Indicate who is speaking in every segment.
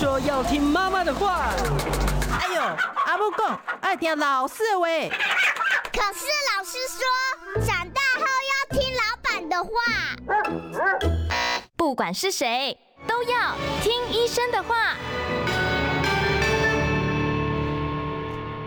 Speaker 1: 说要听妈妈的话。
Speaker 2: 哎呦，阿母讲爱听老师的话。
Speaker 3: 可是老师说，长大后要听老板的话。
Speaker 4: 不管是谁，都要听医生的话。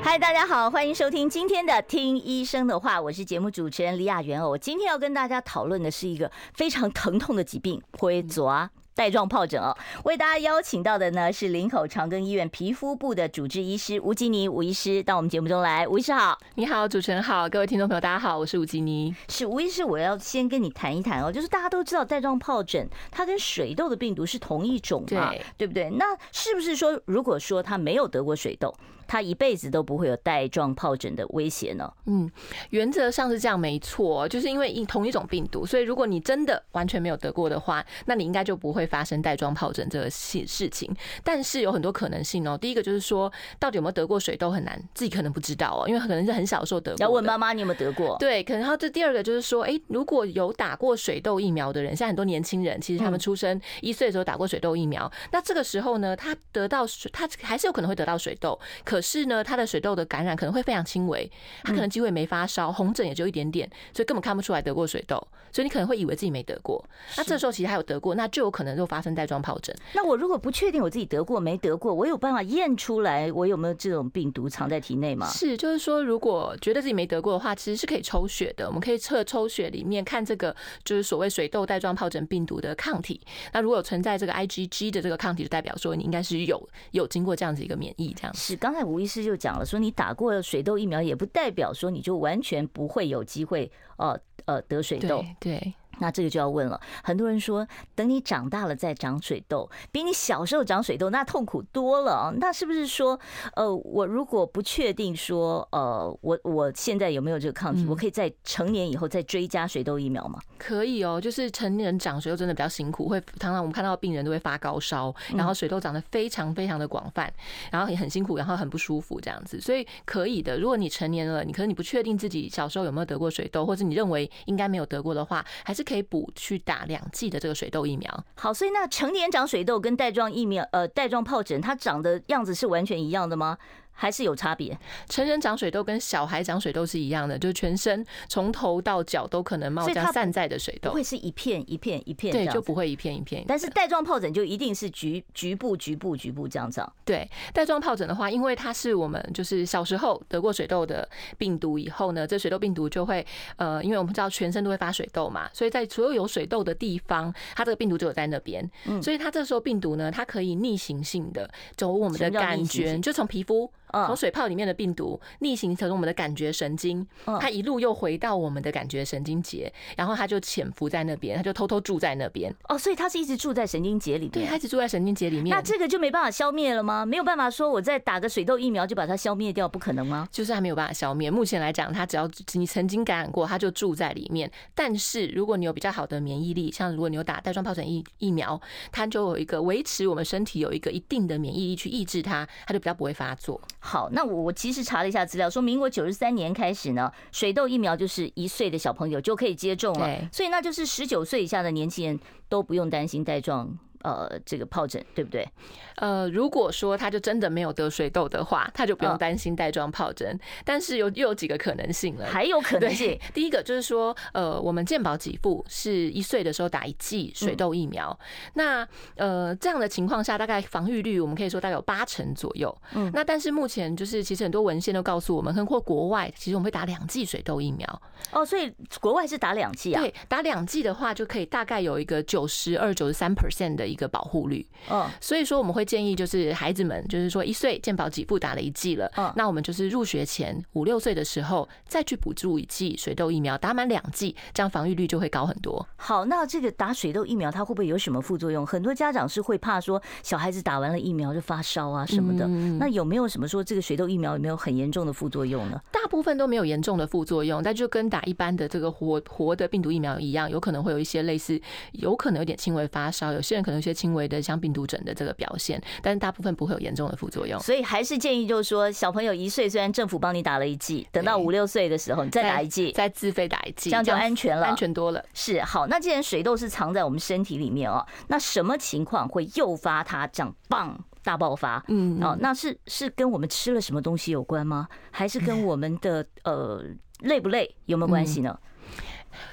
Speaker 4: 嗨，大家好，欢迎收听今天的《听医生的话》，我是节目主持人李雅媛。我今天要跟大家讨论的是一个非常疼痛的疾病——灰爪。带状疱疹哦，为大家邀请到的呢是林口长庚医院皮肤部的主治医师吴吉尼吴医师到我们节目中来。吴医师好，
Speaker 5: 你好，主持人好，各位听众朋友大家好，我是吴吉尼。
Speaker 4: 是吴医师，我要先跟你谈一谈哦，就是大家都知道带状疱疹它跟水痘的病毒是同一种嘛，对，对不对？那是不是说，如果说他没有得过水痘，他一辈子都不会有带状疱疹的威胁呢？
Speaker 5: 嗯，原则上是这样，没错，就是因为同一种病毒，所以如果你真的完全没有得过的话，那你应该就不会。发生带状疱疹这个事事情，但是有很多可能性哦。第一个就是说，到底有没有得过水痘很难，自己可能不知道哦，因为可能是很小的时候得过。
Speaker 4: 要问妈妈你有没有得过？
Speaker 5: 对，可能然后这第二个就是说，哎，如果有打过水痘疫苗的人，现在很多年轻人，其实他们出生一岁的时候打过水痘疫苗，那这个时候呢，他得到水，他还是有可能会得到水痘，可是呢，他的水痘的感染可能会非常轻微，他可能机会没发烧，红疹也就一点点，所以根本看不出来得过水痘，所以你可能会以为自己没得过。那这时候其实还有得过，那就有可能就发生带状疱疹。
Speaker 4: 那我如果不确定我自己得过没得过，我有办法验出来我有没有这种病毒藏在体内吗？
Speaker 5: 是，就是说，如果觉得自己没得过的话，其实是可以抽血的。我们可以测抽血里面看这个，就是所谓水痘带状疱疹病毒的抗体。那如果有存在这个 IgG 的这个抗体，就代表说你应该是有有经过这样子一个免疫这样子。
Speaker 4: 是，刚才吴医师就讲了，说你打过水痘疫苗，也不代表说你就完全不会有机会呃呃得水痘。
Speaker 5: 对。对
Speaker 4: 那这个就要问了，很多人说，等你长大了再长水痘，比你小时候长水痘那痛苦多了啊。那是不是说，呃，我如果不确定说，呃，我我现在有没有这个抗体，我可以在成年以后再追加水痘疫苗吗？
Speaker 5: 可以哦，就是成年人长水痘真的比较辛苦，会常常我们看到病人都会发高烧，然后水痘长得非常非常的广泛，然后也很辛苦，然后很不舒服这样子，所以可以的。如果你成年了，你可能你不确定自己小时候有没有得过水痘，或者你认为应该没有得过的话，还是可以补去打两剂的这个水痘疫苗。
Speaker 4: 好，所以那成年长水痘跟带状疫苗，呃，带状疱疹，它长的样子是完全一样的吗？还是有差别。
Speaker 5: 成人长水痘跟小孩长水痘是一样的，就是全身从头到脚都可能冒这样散在的水痘，
Speaker 4: 不会是一片一片一片。
Speaker 5: 对，就不会一片一片。
Speaker 4: 但是带状疱疹就一定是局局部局部局部这样长。
Speaker 5: 对，带状疱疹的话，因为它是我们就是小时候得过水痘的病毒以后呢，这水痘病毒就会呃，因为我们知道全身都会发水痘嘛，所以在所有有水痘的地方，它这个病毒就有在那边。嗯，所以它这时候病毒呢，它可以逆行性的走我们的感觉，就从皮肤。从水泡里面的病毒逆行成我们的感觉神经，它一路又回到我们的感觉神经节，然后它就潜伏在那边，它就偷偷住在那边。
Speaker 4: 哦，所以它是一直住在神经节里面。
Speaker 5: 对，它一直住在神经节里面。
Speaker 4: 那这个就没办法消灭了吗？没有办法说我再打个水痘疫苗就把它消灭掉，不可能吗？
Speaker 5: 就是还没有办法消灭。目前来讲，它只要你曾经感染过，它就住在里面。但是如果你有比较好的免疫力，像如果你有打带状疱疹疫疫苗，它就有一个维持我们身体有一个一定的免疫力去抑制它，它就比较不会发作。
Speaker 4: 好，那我我。其实查了一下资料，说民国九十三年开始呢，水痘疫苗就是一岁的小朋友就可以接种了，所以那就是十九岁以下的年轻人都不用担心带状。呃，这个疱疹对不对？
Speaker 5: 呃，如果说他就真的没有得水痘的话，他就不用担心带状疱疹。但是有又有几个可能性了，
Speaker 4: 还有可能性。
Speaker 5: 第一个就是说，呃，我们健保给付是一岁的时候打一剂水痘疫苗。那呃这样的情况下，大概防御率我们可以说大概有八成左右。嗯，那但是目前就是其实很多文献都告诉我们，包括国外，其实我们会打两剂水痘疫苗。
Speaker 4: 哦，所以国外是打两剂啊？
Speaker 5: 对，打两剂的话就可以大概有一个九十二、九十三 percent 的。一个保护率，嗯，所以说我们会建议，就是孩子们，就是说一岁健保给付打了一剂了，嗯，那我们就是入学前五六岁的时候再去补助一剂水痘疫苗，打满两剂，这样防御率就会高很多。
Speaker 4: 好，那这个打水痘疫苗它会不会有什么副作用？很多家长是会怕说小孩子打完了疫苗就发烧啊什么的，那有没有什么说这个水痘疫苗有没有很严重的副作用呢？
Speaker 5: 大部分都没有严重的副作用，但就跟打一般的这个活活的病毒疫苗一样，有可能会有一些类似，有可能有点轻微发烧，有些人可能。一些轻微的像病毒疹的这个表现，但是大部分不会有严重的副作用。
Speaker 4: 所以还是建议就是说，小朋友一岁虽然政府帮你打了一剂，等到五六岁的时候你再打一剂，
Speaker 5: 再自费打一剂，
Speaker 4: 这样就安全了，
Speaker 5: 安全多了。
Speaker 4: 是好，那既然水痘是藏在我们身体里面哦，那什么情况会诱发它这样棒大爆发。嗯，哦，那是是跟我们吃了什么东西有关吗？还是跟我们的呃累不累有没有关系呢？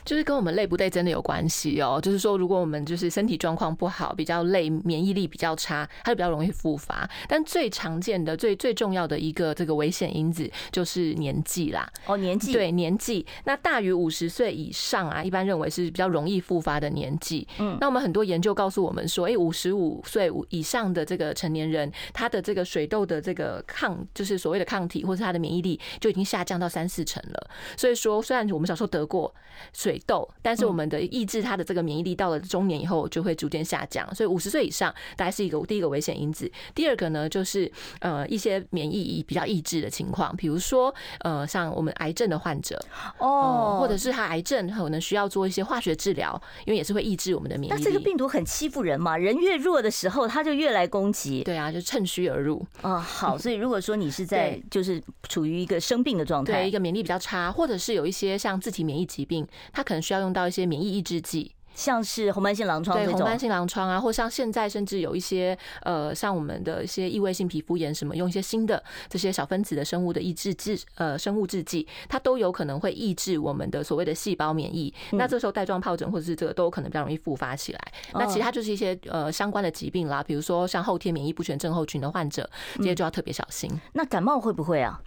Speaker 5: 就是跟我们累不累真的有关系哦。就是说，如果我们就是身体状况不好，比较累，免疫力比较差，它就比较容易复发。但最常见的、最最重要的一个这个危险因子就是年纪啦。
Speaker 4: 哦，年纪
Speaker 5: 对年纪，那大于五十岁以上啊，一般认为是比较容易复发的年纪。嗯，那我们很多研究告诉我们说，哎，五十五岁以上的这个成年人，他的这个水痘的这个抗，就是所谓的抗体，或是他的免疫力就已经下降到三四成了。所以说，虽然我们小时候得过。水痘，但是我们的抑制它的这个免疫力到了中年以后就会逐渐下降，所以五十岁以上大概是一个第一个危险因子。第二个呢，就是呃一些免疫比较抑制的情况，比如说呃像我们癌症的患者哦，或者是他癌症可能需要做一些化学治疗，因为也是会抑制我们的免疫力。
Speaker 4: 那这个病毒很欺负人嘛，人越弱的时候，它就越来攻击。
Speaker 5: 对啊，就趁虚而入。
Speaker 4: 哦，好，所以如果说你是 在就是处于一个生病的状态，
Speaker 5: 对一个免疫力比较差，或者是有一些像自体免疫疾病。他可能需要用到一些免疫抑制剂。
Speaker 4: 像是红斑性狼疮，对
Speaker 5: 红斑性狼疮啊，或像现在甚至有一些呃，像我们的一些异位性皮肤炎什么，用一些新的这些小分子的生物的抑制剂，呃，生物制剂，它都有可能会抑制我们的所谓的细胞免疫。那这时候带状疱疹或者是这个都有可能比较容易复发起来。那其他就是一些呃相关的疾病啦，比如说像后天免疫不全症候群的患者，这些就要特别小心。
Speaker 4: 那感冒会不会啊？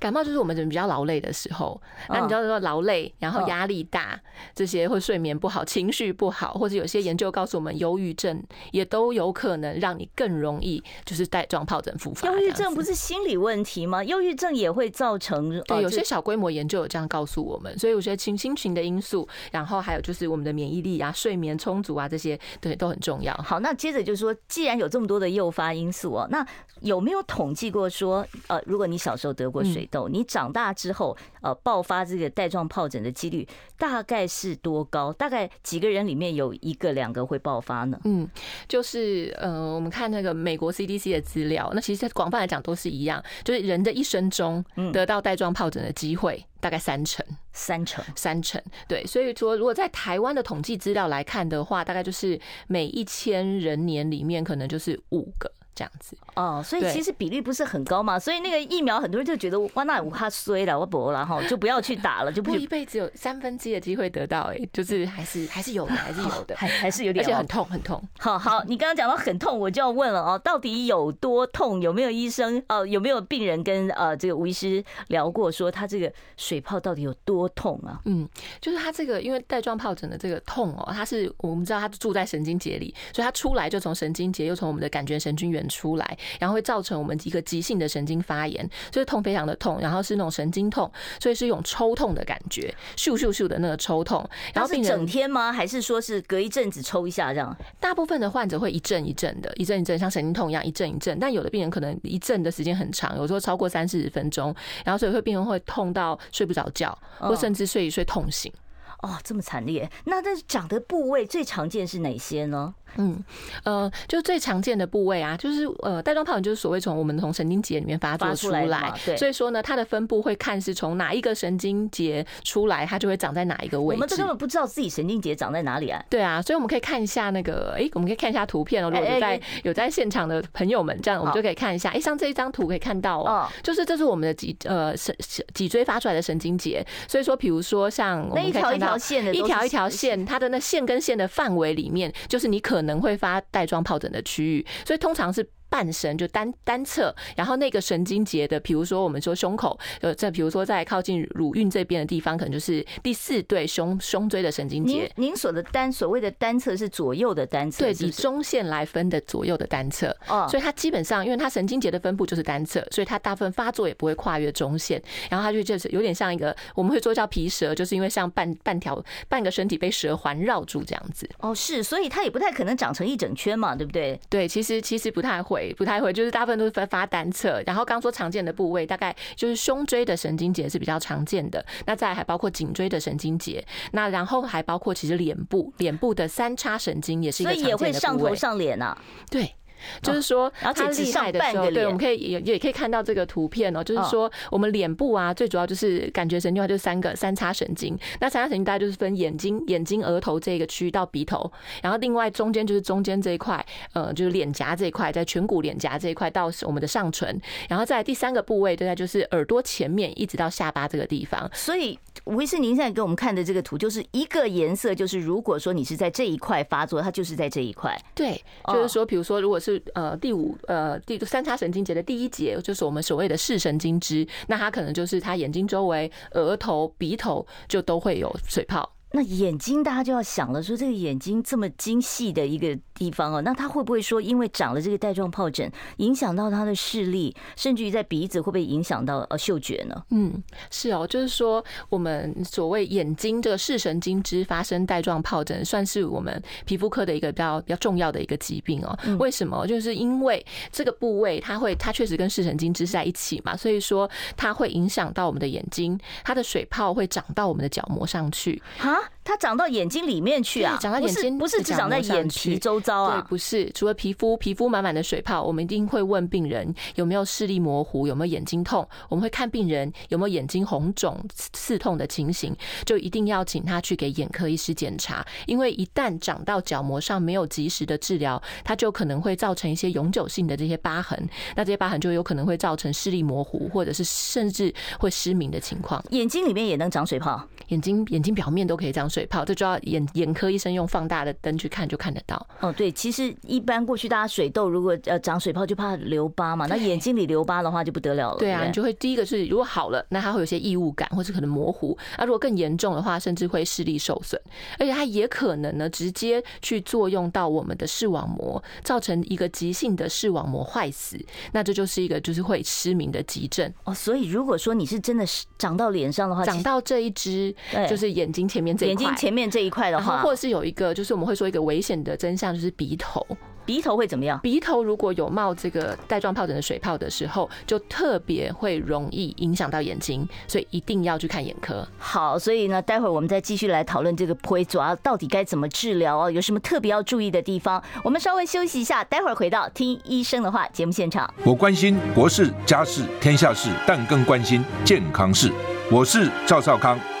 Speaker 5: 感冒就是我们人比较劳累的时候，那你知道说劳累，然后压力大，这些会睡眠不好，情绪不好，或者有些研究告诉我们，忧郁症也都有可能让你更容易就是带状疱疹复发。
Speaker 4: 忧郁症不是心理问题吗？忧郁症也会造成。
Speaker 5: 对，有些小规模研究有这样告诉我们，所以我觉得情心情的因素，然后还有就是我们的免疫力啊、睡眠充足啊这些，对，都很重要。
Speaker 4: 好，那接着就是说，既然有这么多的诱发因素哦，那有没有统计过说，呃，如果你小时候得过水痘，你长大之后呃爆发这个带状疱疹的几率大概是多高？大概几个人里面有一个两个会爆发呢？
Speaker 5: 嗯，就是呃，我们看那个美国 CDC 的资料，那其实广泛来讲都是一样，就是人的一生中得到带状疱疹的机会大概三成，
Speaker 4: 三成，
Speaker 5: 三成。对，所以说如果在台湾的统计资料来看的话，大概就是每一千人年里面可能就是五个。这样子
Speaker 4: 哦，所以其实比例不是很高嘛，所以那个疫苗很多人就觉得哇，那我怕衰了，我博了哈，就不要去打了，就不
Speaker 5: 一辈子有三分之一的机会得到，哎，就是还是还是有的，还是有的，
Speaker 4: 还还是有点，
Speaker 5: 而且很痛很痛。
Speaker 4: 好好，你刚刚讲到很痛，我就要问了哦，到底有多痛？有没有医生哦？有没有病人跟呃这个吴医师聊过，说他这个水泡到底有多痛啊？
Speaker 5: 嗯，就是他这个因为带状疱疹的这个痛哦，它是我们知道它住在神经节里，所以它出来就从神经节又从我们的感觉神经元。出来，然后会造成我们一个急性的神经发炎，所以痛非常的痛，然后是那种神经痛，所以是一种抽痛的感觉，咻咻咻的那个抽痛。然后是
Speaker 4: 整天吗？还是说是隔一阵子抽一下这样？
Speaker 5: 大部分的患者会一阵一阵的，一阵一阵像神经痛一样一阵一阵，但有的病人可能一阵的时间很长，有时候超过三四十分钟，然后所以会病人会痛到睡不着觉，或甚至睡一睡痛醒。
Speaker 4: 哦，这么惨烈！那这长的部位最常见是哪些呢？
Speaker 5: 嗯，呃，就最常见的部位啊，就是呃，带状疱疹就是所谓从我们从神经节里面发作出来，对，所以说呢，它的分布会看是从哪一个神经节出来，它就会长在哪一个位置。
Speaker 4: 我们这根本不知道自己神经节长在哪里啊。
Speaker 5: 对啊，所以我们可以看一下那个，哎，我们可以看一下图片哦。如果有在有在现场的朋友们，这样我们就可以看一下。哎，像这一张图可以看到哦，就是这是我们的脊呃神脊椎发出来的神经节。所以说，比如说像我们可以看到
Speaker 4: 一条一条线的，
Speaker 5: 一条一条线，它的那线跟线的范围里面，就是你可可能会发带状疱疹的区域，所以通常是。半身就单单侧，然后那个神经节的，比如说我们说胸口，呃，在比如说在靠近乳晕这边的地方，可能就是第四对胸胸椎的神经节。
Speaker 4: 您您所的单所谓的单侧是左右的单侧，
Speaker 5: 对，以中线来分的左右的单侧。哦，所以它基本上，因为它神经节的分布就是单侧，所以它大部分发作也不会跨越中线，然后它就就是有点像一个我们会说叫皮蛇，就是因为像半半条半个身体被蛇环绕住这样子。
Speaker 4: 哦，是，所以它也不太可能长成一整圈嘛，对不对？
Speaker 5: 对，其实其实不太会。不太会，就是大部分都是发发单侧。然后刚说常见的部位，大概就是胸椎的神经节是比较常见的。那再还包括颈椎的神经节。那然后还包括其实脸部，脸部的三叉神经也是一个常见的部位。
Speaker 4: 所以也会上头上脸啊？
Speaker 5: 对。就是说他厉害的时候，对，我们可以也也可以看到这个图片哦。就是说我们脸部啊，最主要就是感觉神经的话，就是三个三叉神经。那三叉神经大概就是分眼睛、眼睛、额头这个区域到鼻头，然后另外中间就是中间这一块，呃，就是脸颊这一块，在颧骨脸颊这一块到我们的上唇，然后在第三个部位，大概就是耳朵前面一直到下巴这个地方。
Speaker 4: 所以吴医师，您现在给我们看的这个图，就是一个颜色，就是如果说你是在这一块发作，它就是在这一块。
Speaker 5: 对，就是说，比如说，如果是呃第五呃第三叉神经节的第一节，就是我们所谓的视神经支，那它可能就是它眼睛周围、额头、鼻头就都会有水泡。
Speaker 4: 那眼睛，大家就要想了，说这个眼睛这么精细的一个地方哦，那他会不会说，因为长了这个带状疱疹，影响到他的视力，甚至于在鼻子会不会影响到呃嗅觉呢？
Speaker 5: 嗯，是哦，就是说我们所谓眼睛这个视神经支发生带状疱疹，算是我们皮肤科的一个比较比较重要的一个疾病哦。为什么？就是因为这个部位它会，它确实跟视神经支是在一起嘛，所以说它会影响到我们的眼睛，它的水泡会长到我们的角膜上去
Speaker 4: 啊。它长到眼睛里面去啊？长到眼睛不是只长在眼皮周遭啊？
Speaker 5: 对，不是。除了皮肤，皮肤满满的水泡，我们一定会问病人有没有视力模糊，有没有眼睛痛。我们会看病人有没有眼睛红肿、刺痛的情形，就一定要请他去给眼科医师检查。因为一旦长到角膜上，没有及时的治疗，它就可能会造成一些永久性的这些疤痕。那这些疤痕就有可能会造成视力模糊，或者是甚至会失明的情况。
Speaker 4: 眼睛里面也能长水泡？
Speaker 5: 眼睛眼睛表面都可以长水泡，这就要眼眼科医生用放大的灯去看就看得到。
Speaker 4: 哦，对，其实一般过去大家水痘如果呃长水泡就怕留疤嘛，那眼睛里留疤的话就不得了了。
Speaker 5: 对啊，你就会第一个是如果好了，那它会有些异物感，或是可能模糊。那如果更严重的话，甚至会视力受损，而且它也可能呢直接去作用到我们的视网膜，造成一个急性的视网膜坏死。那这就是一个就是会失明的急症。
Speaker 4: 哦，所以如果说你是真的是长到脸上的话，
Speaker 5: 长到这一只。就是眼睛前面这一块，
Speaker 4: 眼睛前面这一块的话，
Speaker 5: 或者是有一个，就是我们会说一个危险的真相，就是鼻头。
Speaker 4: 鼻头会怎么样？
Speaker 5: 鼻头如果有冒这个带状疱疹的水泡的时候，就特别会容易影响到眼睛，所以一定要去看眼科。
Speaker 4: 好，所以呢，待会儿我们再继续来讨论这个皮蛇啊，到底该怎么治疗哦？有什么特别要注意的地方？我们稍微休息一下，待会儿回到听医生的话节目现场。
Speaker 6: 我关心国事、家事、天下事，但更关心健康事。我是赵少康，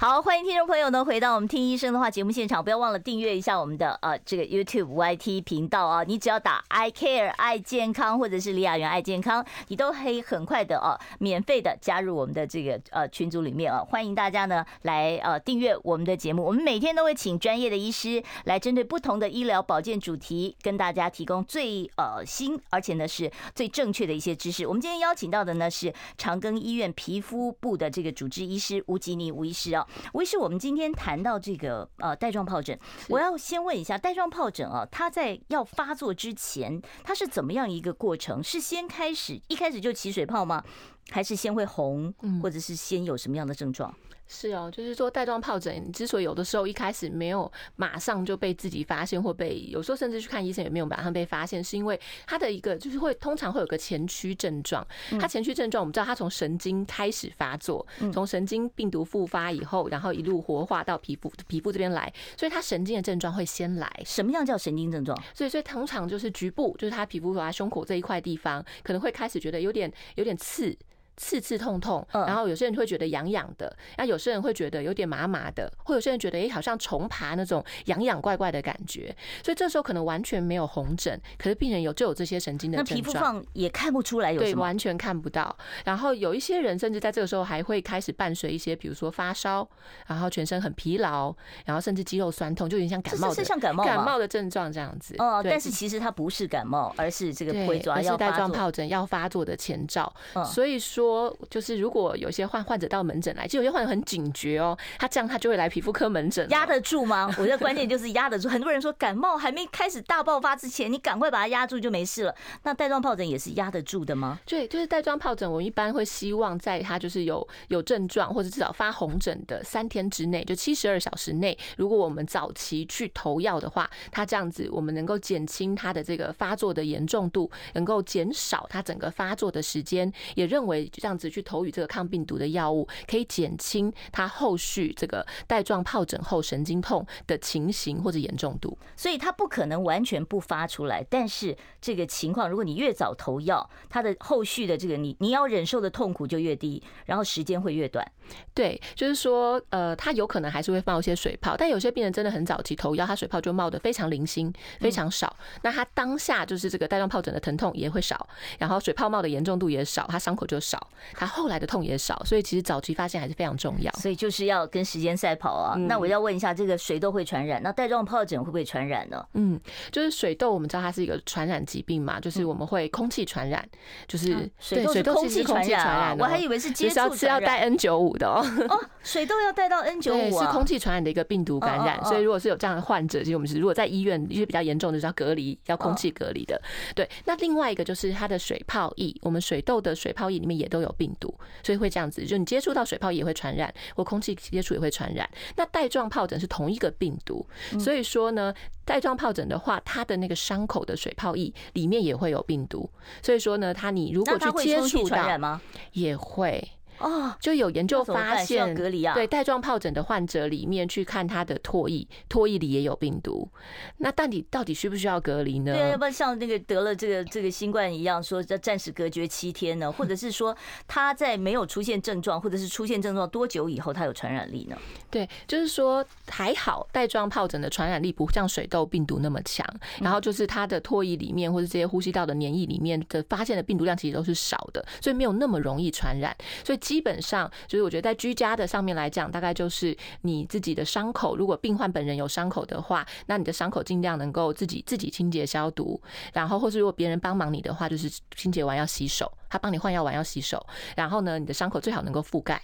Speaker 4: 好，欢迎听众朋友呢回到我们听医生的话节目现场，不要忘了订阅一下我们的呃这个 YouTube YT 频道啊，你只要打 I Care 爱健康或者是李雅媛爱健康，你都可以很快的啊免费的加入我们的这个呃群组里面啊，欢迎大家呢来呃订阅我们的节目，我们每天都会请专业的医师来针对不同的医疗保健主题，跟大家提供最呃新而且呢是最正确的一些知识。我们今天邀请到的呢是长庚医院皮肤部的这个主治医师吴吉妮吴医师啊。吴医师，我们今天谈到这个呃带状疱疹，我要先问一下带状疱疹啊，它在要发作之前，它是怎么样一个过程？是先开始一开始就起水泡吗？还是先会红，或者是先有什么样的症状？
Speaker 5: 是哦，就是说带状疱疹之所以有的时候一开始没有马上就被自己发现，或被有时候甚至去看医生也没有马上被发现，是因为它的一个就是会通常会有个前驱症状。它前驱症状我们知道，它从神经开始发作，从神经病毒复发以后，然后一路活化到皮肤皮肤这边来，所以它神经的症状会先来。
Speaker 4: 什么样叫神经症状？
Speaker 5: 所以所以通常就是局部，就是它皮肤和胸口这一块地方可能会开始觉得有点有点刺。刺刺痛痛，然后有些人会觉得痒痒的，那有些人会觉得有点麻麻的，或有些人觉得哎，好像虫爬那种痒痒怪怪的感觉，所以这时候可能完全没有红疹，可是病人有就有这些神经的症状，
Speaker 4: 那皮肤上也看不出来有什么，
Speaker 5: 对，完全看不到。然后有一些人甚至在这个时候还会开始伴随一些，比如说发烧，然后全身很疲劳，然后甚至肌肉酸痛，就有点像感冒的，
Speaker 4: 是像感冒
Speaker 5: 感冒的症状这样子。
Speaker 4: 哦，但是其实它不是感冒，而是这个灰状要
Speaker 5: 带状疱疹要发作的前兆。所以说。说，就是如果有些患患者到门诊来，就有些患者很警觉哦，他这样他就会来皮肤科门诊。
Speaker 4: 压得住吗？我觉得关键就是压得住。很多人说感冒还没开始大爆发之前，你赶快把它压住就没事了。那带状疱疹也是压得住的吗？
Speaker 5: 对，就是带状疱疹，我一般会希望在他就是有有症状或者至少发红疹的三天之内，就七十二小时内，如果我们早期去投药的话，他这样子我们能够减轻他的这个发作的严重度，能够减少他整个发作的时间，也认为这样子去投予这个抗病毒的药物，可以减轻他后续这个带状疱疹后神经痛的情形或者严重度。
Speaker 4: 所以他不可能完全不发出来，但是这个情况，如果你越早投药，他的后续的这个你你要忍受的痛苦就越低，然后时间会越短。
Speaker 5: 对，就是说，呃，他有可能还是会冒一些水泡，但有些病人真的很早期投药，他水泡就冒得非常零星，非常少。那他当下就是这个带状疱疹的疼痛也会少，然后水泡冒的严重度也少，他伤口就少，他后来的痛也少。所以其实早期发现还是非常重要。
Speaker 4: 所以就是要跟时间赛跑啊。那我要问一下，这个水痘会传染，那带状疱疹会不会传染呢？
Speaker 5: 嗯，就是水痘，我们知道它是一个传染疾病嘛，就是我们会空气传染，就是
Speaker 4: 水痘是空气传染，我还以为是接触
Speaker 5: 是要带 N 九五的哦。
Speaker 4: 哦，水痘要带到 N 九五啊，
Speaker 5: 是空气传染的一个病毒感染，所以如果是有这样的患者，其实我们是如果在医院一些比较严重的，就是要隔离，要空气隔离的。对，那另外一个就是它的水泡液，我们水痘的水泡液里面也都有病毒，所以会这样子，就你接触到水泡也会传染，或空气接触也会传染。那带状疱疹是同一个病毒，所以说呢，带状疱疹的话，它的那个伤口的水泡液里面也会有病毒，所以说呢，它你如果去接触到，也会。哦，就有研究发现，
Speaker 4: 隔离啊，
Speaker 5: 对带状疱疹的患者里面去看他的唾液，唾液里也有病毒。那到底到底需不需要隔离呢？
Speaker 4: 对啊，要不然像那个得了这个这个新冠一样，说要暂时隔绝七天呢？或者是说他在没有出现症状，或者是出现症状多久以后他有传染力呢？
Speaker 5: 对，就是说还好，带状疱疹的传染力不像水痘病毒那么强。然后就是他的唾液里面或者这些呼吸道的黏液里面的发现的病毒量其实都是少的，所以没有那么容易传染。所以。基本上就是，我觉得在居家的上面来讲，大概就是你自己的伤口，如果病患本人有伤口的话，那你的伤口尽量能够自己自己清洁消毒，然后或是如果别人帮忙你的话，就是清洁完要洗手。他帮你换药完要洗手，然后呢，你的伤口最好能够覆盖。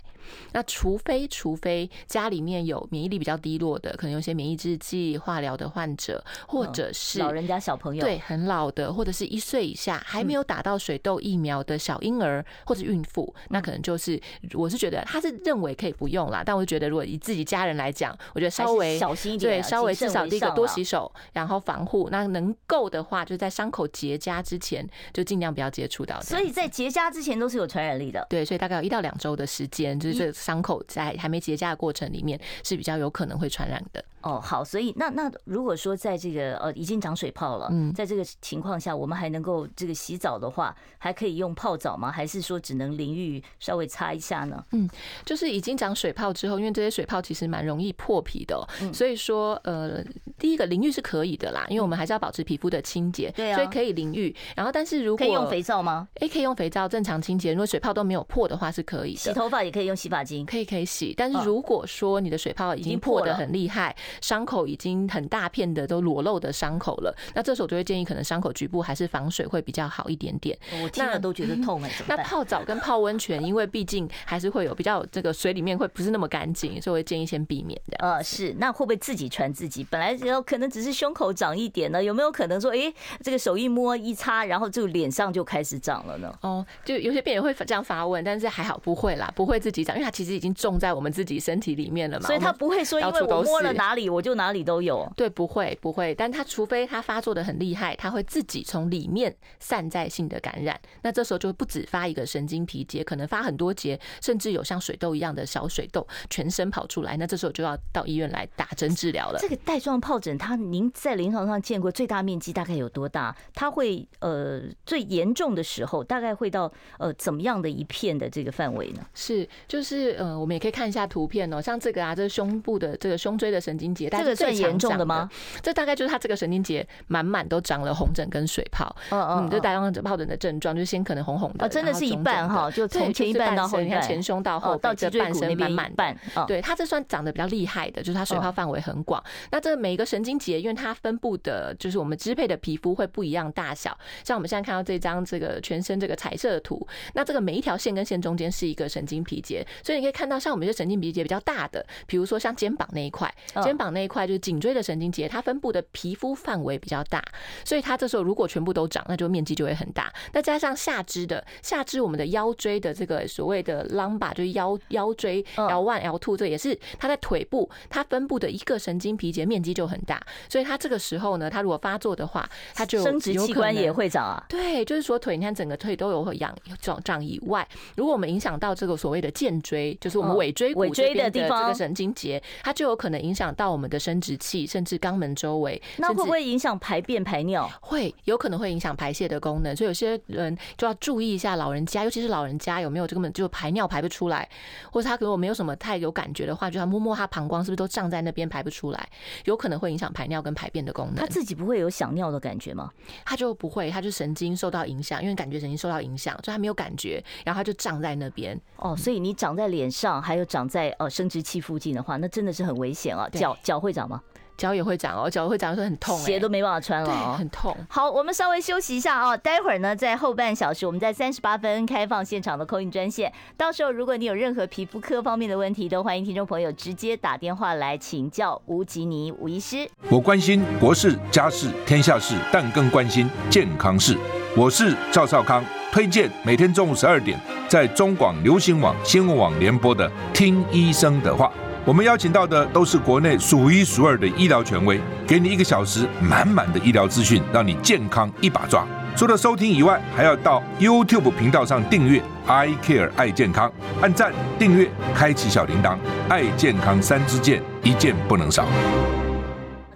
Speaker 5: 那除非除非家里面有免疫力比较低落的，可能有些免疫制剂、化疗的患者，或者是
Speaker 4: 老人家、小朋友，
Speaker 5: 对，很老的，或者是一岁以下还没有打到水痘疫苗的小婴儿或者孕妇，那可能就是我是觉得他是认为可以不用啦，但我就觉得如果以自己家人来讲，我觉得稍微
Speaker 4: 小心一点，
Speaker 5: 对，稍微至少第一个多洗手，然后防护。那能够的话，就在伤口结痂之前，就尽量不要接触到。
Speaker 4: 所以在结痂之前都是有传染力的，
Speaker 5: 对，所以大概有一到两周的时间，就是这个伤口在还没结痂的过程里面是比较有可能会传染的。
Speaker 4: 哦，好，所以那那如果说在这个呃已经长水泡了，嗯，在这个情况下，我们还能够这个洗澡的话，还可以用泡澡吗？还是说只能淋浴稍微擦一下呢？
Speaker 5: 嗯，就是已经长水泡之后，因为这些水泡其实蛮容易破皮的，所以说呃，第一个淋浴是可以的啦，因为我们还是要保持皮肤的清洁，对啊，所以可以淋浴。然后，但是如果
Speaker 4: 可以用肥皂吗？
Speaker 5: 哎，可以用肥皂正常清洁，如果水泡都没有破的话是可以的。
Speaker 4: 洗头发也可以用洗发精，
Speaker 5: 可以可以洗。但是如果说你的水泡已经破得很厉害，伤口已经很大片的都裸露的伤口了，那这时候就会建议可能伤口局部还是防水会比较好一点点。
Speaker 4: 我听了都觉得痛哎。
Speaker 5: 那泡澡跟泡温泉，因为毕竟还是会有比较这个水里面会不是那么干净，所以我会建议先避免的。
Speaker 4: 呃，是。那会不会自己传自己？本来有可能只是胸口长一点呢，有没有可能说，哎，这个手一摸一擦，然后就脸上就开始长了呢？
Speaker 5: 哦，就有些病人会这样发问，但是还好不会啦，不会自己长，因为它其实已经种在我们自己身体里面了嘛。
Speaker 4: 所以它不会说，因为我摸了哪里，我就哪里都有。
Speaker 5: 对，不会不会，但它除非它发作的很厉害，它会自己从里面散在性的感染，那这时候就不止发一个神经皮结，可能发很多结，甚至有像水痘一样的小水痘，全身跑出来，那这时候就要到医院来打针治疗了。
Speaker 4: 这个带状疱疹，它您在临床上见过最大面积大概有多大？它会呃最严重的时候大概会到呃怎么样的一片的这个范围呢？
Speaker 5: 是就是呃我们也可以看一下图片哦，像这个啊，这是胸部的这个胸椎的神经节，
Speaker 4: 这个最严重的吗？
Speaker 5: 这大概就是它这个神经节满满都长了红疹跟水泡，嗯嗯，就带状疱疹的症状，就先可能红红的，
Speaker 4: 真的是一半哈，就从前一半到后，你看
Speaker 5: 前胸到后，
Speaker 4: 到脊椎骨那边满满，
Speaker 5: 对，它这算长得比较厉害的，就是它水泡范围很广。那这每一个神经节，因为它分布的就是我们支配的皮肤会不一样大小，像我们现在看到这张这个全身这个彩色的图。那这个每一条线跟线中间是一个神经皮节，所以你可以看到，像我们这神经皮节比较大的，比如说像肩膀那一块，肩膀那一块就是颈椎的神经节，它分布的皮肤范围比较大，所以它这时候如果全部都长，那就面积就会很大。那加上下肢的下肢，我们的腰椎的这个所谓的 lumbar 就是腰腰椎 L one L two，这也是它在腿部它分布的一个神经皮节面积就很大，所以它这个时候呢，它如果发作的话，它就
Speaker 4: 生殖器官也会长啊。
Speaker 5: 对，就是说腿，你看整个腿都有会痒长长以外，如果我们影响到这个所谓的荐椎，就是我们尾椎尾椎的地方这个神经节，它就有可能影响到我们的生殖器，甚至肛门周围。
Speaker 4: 那会不会影响排便排尿？
Speaker 5: 会有可能会影响排泄的功能，所以有些人就要注意一下老人家，尤其是老人家有没有这个就排尿排不出来，或者他如果没有什么太有感觉的话，就要摸摸他膀胱是不是都胀在那边排不出来，有可能会影响排尿跟排便的功能。
Speaker 4: 他自己不会有想尿的感觉吗？
Speaker 5: 他就不会，他就神经受到影响，因为感觉神经受到影响，所以他没有感觉，然后他就胀在那边。
Speaker 4: 哦，所以你长在脸上，还有长在呃生殖器附近的话，那真的是很危险啊！脚脚会长吗？
Speaker 5: 脚也会长哦，脚会长的时候很痛，
Speaker 4: 鞋都没办法穿了哦，
Speaker 5: 很痛。
Speaker 4: 好，我们稍微休息一下啊，待会儿呢，在后半小时，我们在三十八分开放现场的 call in 专线，到时候如果你有任何皮肤科方面的问题，都欢迎听众朋友直接打电话来请教吴吉尼吴医师。
Speaker 6: 我关心国事、家事、天下事，但更关心健康事。我是赵少康，推荐每天中午十二点在中广流行网、新闻网联播的《听医生的话》。我们邀请到的都是国内数一数二的医疗权威，给你一个小时满满的医疗资讯，让你健康一把抓。除了收听以外，还要到 YouTube 频道上订阅 “I Care 爱健康”，按赞、订阅、开启小铃铛，爱健康三支箭，一件不能少。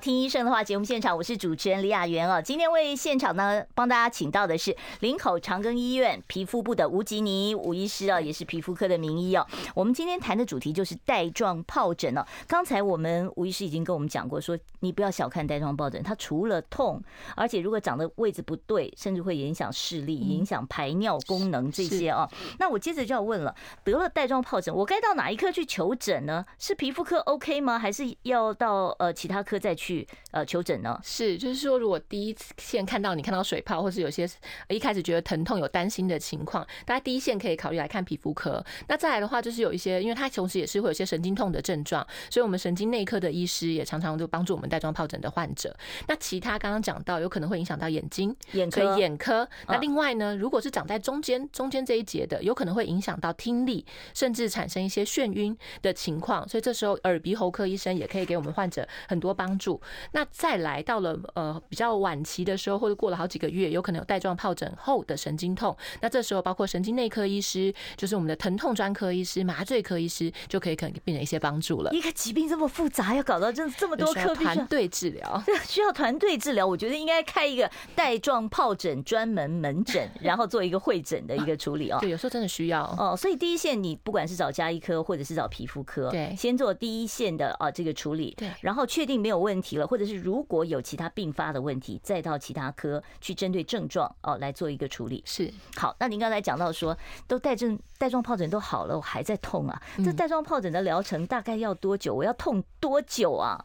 Speaker 4: 听医生的话，节目现场我是主持人李雅媛哦。今天为现场呢帮大家请到的是林口长庚医院皮肤部的吴吉妮吴医师啊，也是皮肤科的名医哦。我们今天谈的主题就是带状疱疹哦。刚才我们吴医师已经跟我们讲过，说你不要小看带状疱疹，它除了痛，而且如果长的位置不对，甚至会影响视力、影响排尿功能这些哦。那我接着就要问了，得了带状疱疹，我该到哪一科去求诊呢？是皮肤科 OK 吗？还是要到呃其他科再去？去呃求诊呢？
Speaker 5: 是，就是说，如果第一线看到你看到水泡，或是有些一开始觉得疼痛有担心的情况，大家第一线可以考虑来看皮肤科。那再来的话，就是有一些，因为它同时也是会有些神经痛的症状，所以我们神经内科的医师也常常就帮助我们带状疱疹的患者。那其他刚刚讲到有可能会影响到眼睛，眼科，眼科。那另外呢，如果是长在中间中间这一节的，有可能会影响到听力，甚至产生一些眩晕的情况。所以这时候耳鼻喉科医生也可以给我们患者很多帮助。那再来到了呃比较晚期的时候，或者过了好几个月，有可能有带状疱疹后的神经痛。那这时候包括神经内科医师，就是我们的疼痛专科医师、麻醉科医师，就可以可能病人一些帮助了。
Speaker 4: 一个疾病这么复杂，要搞到这这么多科，
Speaker 5: 团队治疗，
Speaker 4: 需要团队治疗。我觉得应该开一个带状疱疹专门门诊，然后做一个会诊的一个处理哦。
Speaker 5: 对，有时候真的需要
Speaker 4: 哦。所以第一线你不管是找加医科或者是找皮肤科，
Speaker 5: 对，
Speaker 4: 先做第一线的啊这个处理，
Speaker 5: 对，
Speaker 4: 然后确定没有问题了，或者是。如果有其他并发的问题，再到其他科去针对症状哦来做一个处理。
Speaker 5: 是
Speaker 4: 好，那您刚才讲到说，都带症带状疱疹都好了，我还在痛啊？这带状疱疹的疗程大概要多久？我要痛多久啊？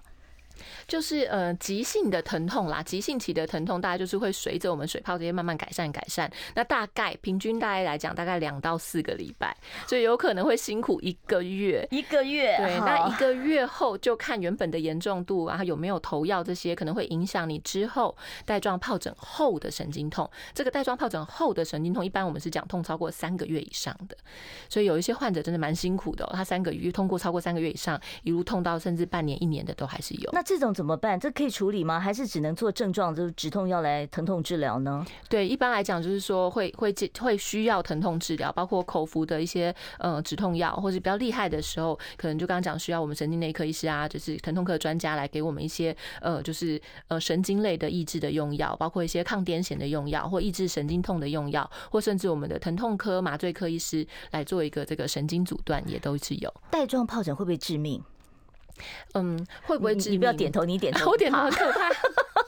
Speaker 5: 就是呃急性的疼痛啦，急性期的疼痛大概就是会随着我们水泡这些慢慢改善改善。那大概平均大概来讲，大概两到四个礼拜，所以有可能会辛苦一个月。
Speaker 4: 一个月，
Speaker 5: 对，那一个月后就看原本的严重度，然后有没有投药，这些可能会影响你之后带状疱疹后的神经痛。这个带状疱疹后的神经痛，一般我们是讲痛超过三个月以上的，所以有一些患者真的蛮辛苦的，他三个月通过超过三个月以上，一路痛到甚至半年、一年的都还是有。
Speaker 4: 那这种怎么办？这可以处理吗？还是只能做症状，就是止痛药来疼痛治疗呢？
Speaker 5: 对，一般来讲就是说会会会需要疼痛治疗，包括口服的一些呃止痛药，或是比较厉害的时候，可能就刚刚讲需要我们神经内科医师啊，就是疼痛科专家来给我们一些呃就是呃神经类的抑制的用药，包括一些抗癫痫的用药，或抑制神经痛的用药，或甚至我们的疼痛科麻醉科医师来做一个这个神经阻断，也都是有。
Speaker 4: 带状疱疹会不会致命？
Speaker 5: 嗯，会不会？
Speaker 4: 你不要点头，你点头，
Speaker 5: 我点头很可怕。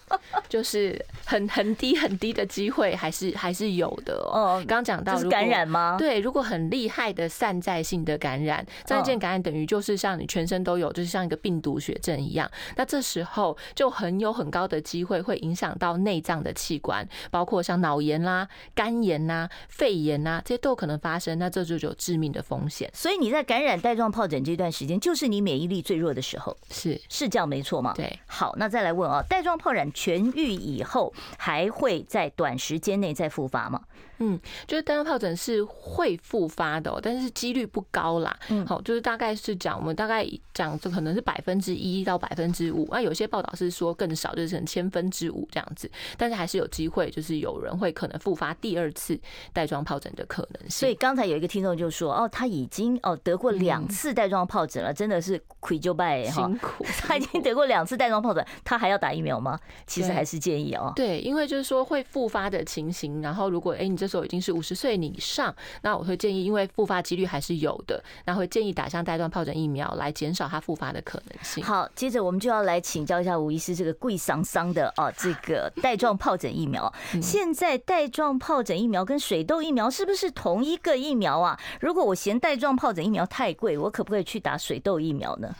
Speaker 5: 就是很很低很低的机会，还是还是有的哦。刚刚讲到
Speaker 4: 是感染吗？
Speaker 5: 对，如果很厉害的散在性的感染，散在性感染等于就是像你全身都有，就是像一个病毒血症一样。那这时候就很有很高的机会会影响到内脏的器官，包括像脑炎啦、肝炎呐、肺炎呐，这些都有可能发生。那这就有致命的风险。
Speaker 4: 所以你在感染带状疱疹这段时间，就是你免疫力最弱的时候，
Speaker 5: 是
Speaker 4: 是这样没错吗？
Speaker 5: 对。
Speaker 4: 好，那再来问啊，带状疱疹痊愈以后，还会在短时间内再复发吗？
Speaker 5: 嗯，就是带状疱疹是会复发的，但是几率不高啦。嗯，好，就是大概是讲我们大概讲这可能是百分之一到百分之五，那有些报道是说更少，就是成千分之五这样子，但是还是有机会，就是有人会可能复发第二次带状疱疹的可能性。
Speaker 4: 所以刚才有一个听众就说，哦，他已经哦得过两次带状疱疹了，真的是亏就败
Speaker 5: 辛苦。
Speaker 4: 他已经得过两次带状疱疹，他还要打疫苗吗？其实还是建议哦。
Speaker 5: 对，因为就是说会复发的情形，然后如果哎你这时候已经是五十岁。岁以上，那我会建议，因为复发几率还是有的，那会建议打上带状疱疹疫苗来减少它复发的可能性。
Speaker 4: 好，接着我们就要来请教一下吴医师，这个贵桑桑的哦，这个带状疱疹疫苗，现在带状疱疹疫苗跟水痘疫苗是不是同一个疫苗啊？如果我嫌带状疱疹疫苗太贵，我可不可以去打水痘疫苗呢？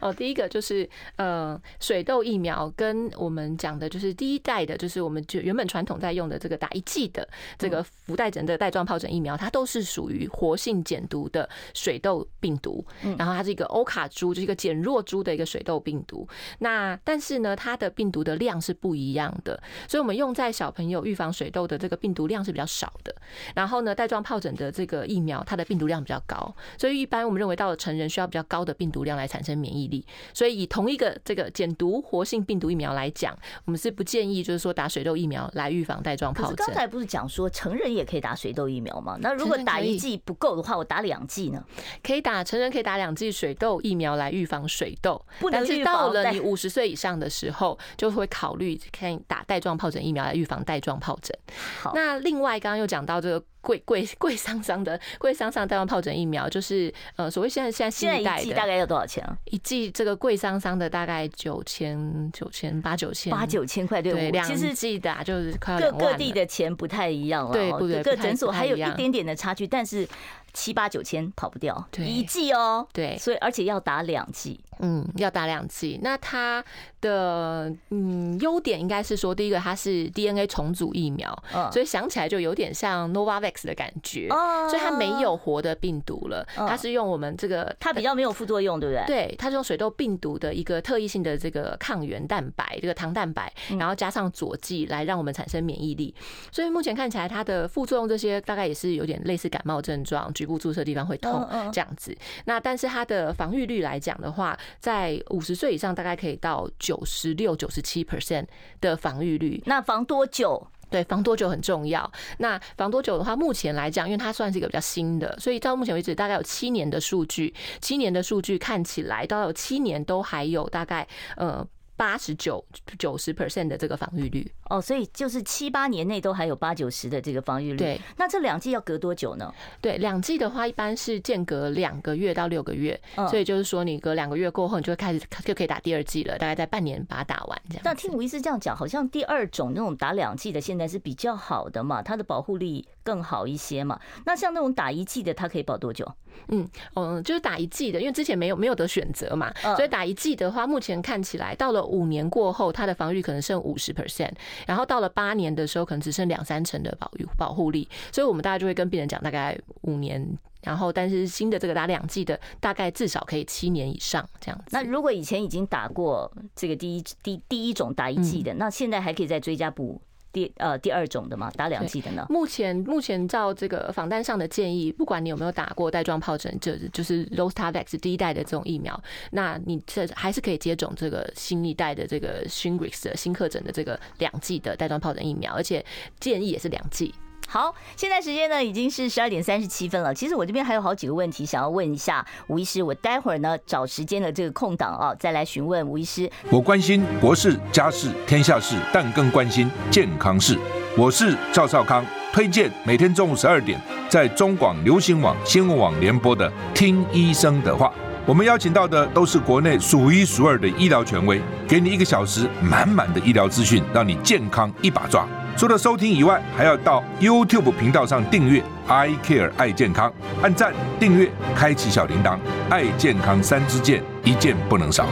Speaker 5: 哦，第一个就是呃，水痘疫苗跟我们讲的就是第一代的，就是我们就原本传统在用的这个打一剂的这个福袋疹的带状疱疹疫苗，它都是属于活性减毒的水痘病毒，然后它是一个欧卡株，就是一个减弱株的一个水痘病毒。那但是呢，它的病毒的量是不一样的，所以我们用在小朋友预防水痘的这个病毒量是比较少的。然后呢，带状疱疹的这个疫苗，它的病毒量比较高，所以一般我们认为到了成人需要比较高的病毒量来产生免疫。力，所以以同一个这个减毒活性病毒疫苗来讲，我们是不建议就是说打水痘疫苗来预防带状疱疹。
Speaker 4: 刚才不是讲说成人也可以打水痘疫苗吗？那如果打一剂不够的话，我打两剂呢？
Speaker 5: 可以打成人可以打两剂水痘疫苗来预防水痘，但是到了你五十岁以上的时候，就会考虑看打带状疱疹疫苗来预防带状疱疹。好，那另外刚刚又讲到这个。贵贵贵桑桑的贵桑桑带状疱疹疫苗，就是呃，所谓现在现在新一代的，
Speaker 4: 大概要多少钱啊？
Speaker 5: 一剂这个贵桑桑的大概九千九千八九千
Speaker 4: 八九千块，对，
Speaker 5: 两剂的就是快要。
Speaker 4: 各各地的钱不太一样了，对对，各诊所还有一点点的差距，但是七八九千跑不掉，一剂哦，对，所以而且要打两剂。
Speaker 5: 嗯，要打两剂。那它的嗯优点应该是说，第一个它是 DNA 重组疫苗，所以想起来就有点像 Novavax 的感觉，所以它没有活的病毒了，它是用我们这个，
Speaker 4: 它比较没有副作用，对不对？
Speaker 5: 对，它是用水痘病毒的一个特异性的这个抗原蛋白，这个糖蛋白，然后加上佐剂来让我们产生免疫力。所以目前看起来，它的副作用这些大概也是有点类似感冒症状，局部注射地方会痛这样子。那但是它的防御率来讲的话，在五十岁以上，大概可以到九十六、九十七 percent 的防御率。
Speaker 4: 那防多久？
Speaker 5: 对，防多久很重要。那防多久的话，目前来讲，因为它算是一个比较新的，所以到目前为止，大概有七年的数据。七年的数据看起来，到有七年都还有大概呃。八十九九十 percent 的这个防御率
Speaker 4: 哦，所以就是七八年内都还有八九十的这个防御率。对，那这两剂要隔多久呢？
Speaker 5: 对，两剂的话一般是间隔两个月到六个月，所以就是说你隔两个月过后，你就会开始就可以打第二剂了，大概在半年把它打完这样。
Speaker 4: 那听吴医师这样讲，好像第二种那种打两剂的现在是比较好的嘛，它的保护力更好一些嘛。那像那种打一剂的，它可以保多久？
Speaker 5: 嗯嗯，就是打一剂的，因为之前没有没有得选择嘛，所以打一剂的话，目前看起来到了。五年过后，它的防御可能剩五十 percent，然后到了八年的时候，可能只剩两三成的保保护力。所以，我们大家就会跟病人讲，大概五年，然后但是新的这个打两剂的，大概至少可以七年以上这样子。
Speaker 4: 那如果以前已经打过这个第一第第一种打一剂的，那现在还可以再追加补？第呃第二种的嘛，打两剂的呢？
Speaker 5: 目前目前照这个访单上的建议，不管你有没有打过带状疱疹，就就是 r o s t a v a x 第一代的这种疫苗，那你这还是可以接种这个新一代的这个 Shingrix 的新课疹的这个两剂的带状疱疹疫苗，而且建议也是两剂。
Speaker 4: 好，现在时间呢已经是十二点三十七分了。其实我这边还有好几个问题想要问一下吴医师，我待会儿呢找时间的这个空档啊，再来询问吴医师。
Speaker 6: 我关心国事、家事、天下事，但更关心健康事。我是赵少康，推荐每天中午十二点在中广流行网、新闻网联播的《听医生的话》。我们邀请到的都是国内数一数二的医疗权威，给你一个小时满满的医疗资讯，让你健康一把抓。除了收听以外，还要到 YouTube 频道上订阅 I Care 爱健康，按赞、订阅、开启小铃铛，爱健康三支箭，一件不能少。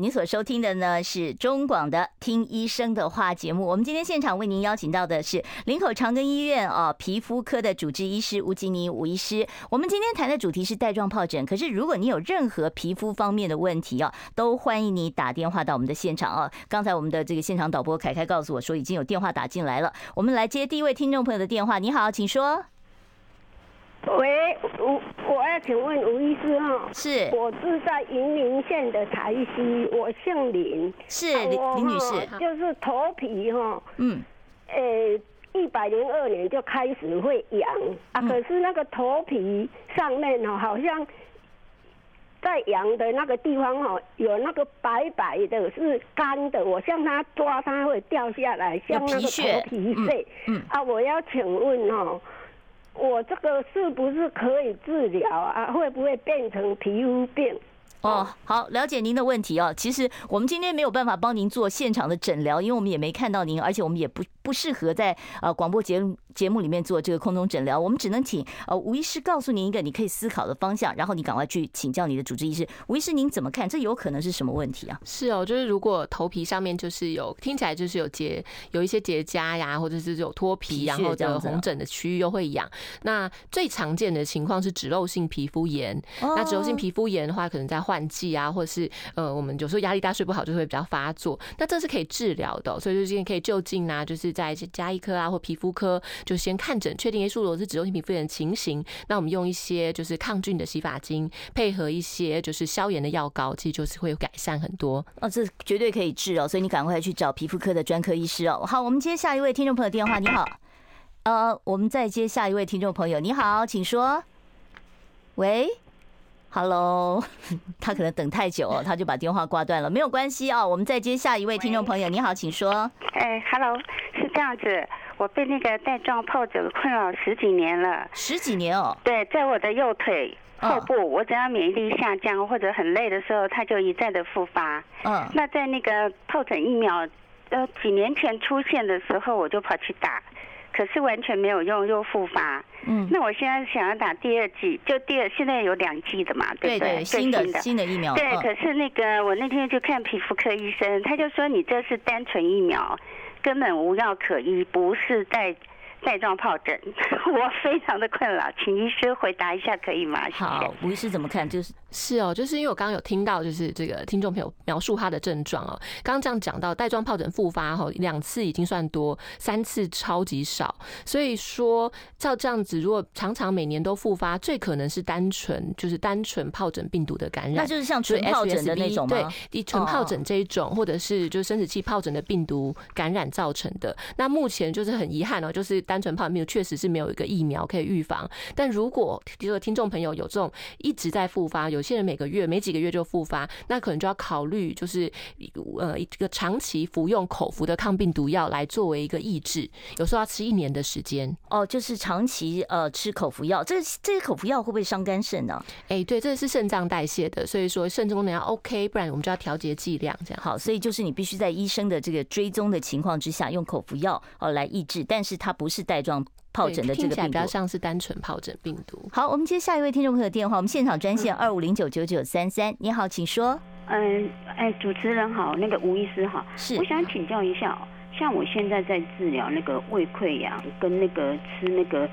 Speaker 4: 您所收听的呢是中广的《听医生的话》节目。我们今天现场为您邀请到的是林口长庚医院哦皮肤科的主治医师吴吉妮吴医师。我们今天谈的主题是带状疱疹，可是如果你有任何皮肤方面的问题哦，都欢迎你打电话到我们的现场哦。刚才我们的这个现场导播凯凯告诉我说，已经有电话打进来了。我们来接第一位听众朋友的电话。你好，请说。
Speaker 7: 喂，吴，我要请问吴医师哈，
Speaker 4: 是，
Speaker 7: 我是在云林县的台西，我姓林，
Speaker 4: 是林林女士，
Speaker 7: 就是头皮哈，
Speaker 4: 嗯，
Speaker 7: 诶，一百零二年就开始会痒啊，可是那个头皮上面哈，好像在痒的那个地方哈，有那个白白的，是干的，我向它抓它会掉下来，像那个头皮屑，嗯，啊，我要请问哈。我这个是不是可以治疗啊？会不会变成皮肤病？
Speaker 4: 哦，好，了解您的问题哦。其实我们今天没有办法帮您做现场的诊疗，因为我们也没看到您，而且我们也不不适合在呃广播节目节目里面做这个空中诊疗。我们只能请呃吴医师告诉您一个你可以思考的方向，然后你赶快去请教你的主治医师。吴医师，您怎么看？这有可能是什么问题啊？
Speaker 5: 是哦，就是如果头皮上面就是有听起来就是有结有一些结痂呀，或者是有脱皮，然后的红疹的区域又会痒。那最常见的情况是脂漏性皮肤炎。那脂漏性皮肤炎的话，可能在换季啊，或者是呃，我们有时候压力大睡不好就会比较发作，那这是可以治疗的，所以就今天可以就近啊，就是在加医科啊或皮肤科就先看诊，确定诶，如果是脂漏性皮肤炎的情形，那我们用一些就是抗菌的洗发精，配合一些就是消炎的药膏，其实就是会改善很多
Speaker 4: 哦，这绝对可以治哦，所以你赶快去找皮肤科的专科医师哦。好，我们接下一位听众朋友电话，你好，呃，我们再接下一位听众朋友，你好，请说，喂。Hello，他可能等太久了，他就把电话挂断了。没有关系啊，我们再接下一位听众朋友。你好，请说。
Speaker 8: 哎，Hello，是这样子，我被那个带状疱疹困扰十几年了。
Speaker 4: 十几年哦。对，
Speaker 8: 在我的右腿后部，我只要免疫力下降或者很累的时候，它就一再的复发。嗯。那在那个疱疹疫苗呃几年前出现的时候，我就跑去打。可是完全没有用，又复发。嗯，那我现在想要打第二剂，就第二，现在有两剂的嘛，对不对？对对，
Speaker 4: 新的新的疫苗。
Speaker 8: 对，可是那个我那天去看皮肤科医生，他就说你这是单纯疫苗，根本无药可医，不是在。带状疱疹，我非常的困扰，请医师回答一下可以吗？
Speaker 4: 好，吴医师怎么看？就是
Speaker 5: 是哦，就是因为我刚刚有听到，就是这个听众朋友描述他的症状哦。刚刚这样讲到带状疱疹复发后，两次已经算多，三次超级少。所以说照这样子，如果常常每年都复发，最可能是单纯就是单纯疱疹病毒的感染，
Speaker 4: 那就是像纯疱疹的那种吗？
Speaker 5: 对，纯疱疹这一种，或者是就是生殖器疱疹的病毒感染造成的。那目前就是很遗憾哦，就是。单纯怕没有确实是没有一个疫苗可以预防，但如果比如说听众朋友有这种一直在复发，有些人每个月、每几个月就复发，那可能就要考虑就是呃一个长期服用口服的抗病毒药来作为一个抑制，有时候要吃一年的时间。
Speaker 4: 哦，就是长期呃吃口服药，这这些口服药会不会伤肝肾呢？
Speaker 5: 哎，对，这是肾脏代谢的，所以说肾功能要 OK，不然我们就要调节剂量这样。
Speaker 4: 好，所以就是你必须在医生的这个追踪的情况之下用口服药哦来抑制，但是它不是。带状疱疹的这个病毒，
Speaker 5: 比较像是单纯疱疹病毒。
Speaker 4: 好，我们接下一位听众朋友的电话，我们现场专线二五零九九九三三。你好，请说。
Speaker 8: 嗯，哎，主持人好，那个吴医师好，是，我想请教一下，像我现在在治疗那个胃溃疡，跟那个吃那个